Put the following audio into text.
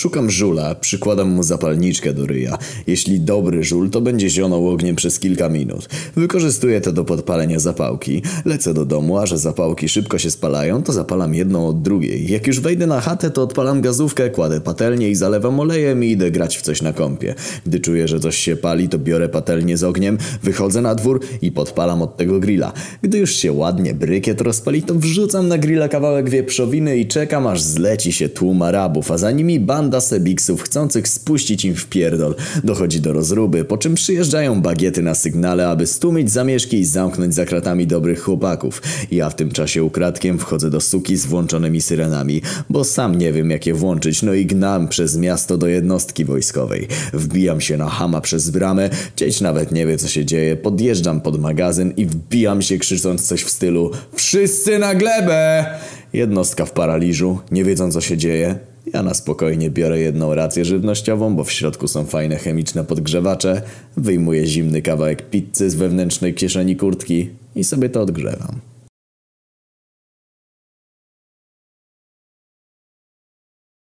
Szukam żula, przykładam mu zapalniczkę do ryja. Jeśli dobry żul, to będzie zionął ogniem przez kilka minut. Wykorzystuję to do podpalenia zapałki. Lecę do domu, a że zapałki szybko się spalają, to zapalam jedną od drugiej. Jak już wejdę na chatę, to odpalam gazówkę, kładę patelnię i zalewam olejem i idę grać w coś na kąpie. Gdy czuję, że coś się pali, to biorę patelnię z ogniem, wychodzę na dwór i podpalam od tego grilla. Gdy już się ładnie brykiet rozpali, to wrzucam na grilla kawałek wieprzowiny i czekam aż zleci się tłum Arabów, a za nimi banda sebiksów chcących spuścić im w pierdol. Dochodzi do rozruby, po czym przyjeżdżają bagiety na sygnale, aby stłumić zamieszki i zamknąć za kratami dobrych chłopaków. Ja w tym czasie ukradkiem wchodzę do suki z włączonymi syrenami, bo sam nie wiem jak je włączyć, no i gnam przez miasto do jednostki wojskowej. Wbijam się na hama przez bramę, dzieć nawet nie wie co się dzieje, podjeżdżam pod magazyn i wbijam się krzycząc coś w stylu Wszyscy na glebę! Jednostka w paraliżu, nie wiedząc co się dzieje. Ja na spokojnie biorę jedną rację żywnościową, bo w środku są fajne chemiczne podgrzewacze, wyjmuję zimny kawałek pizzy z wewnętrznej kieszeni kurtki i sobie to odgrzewam.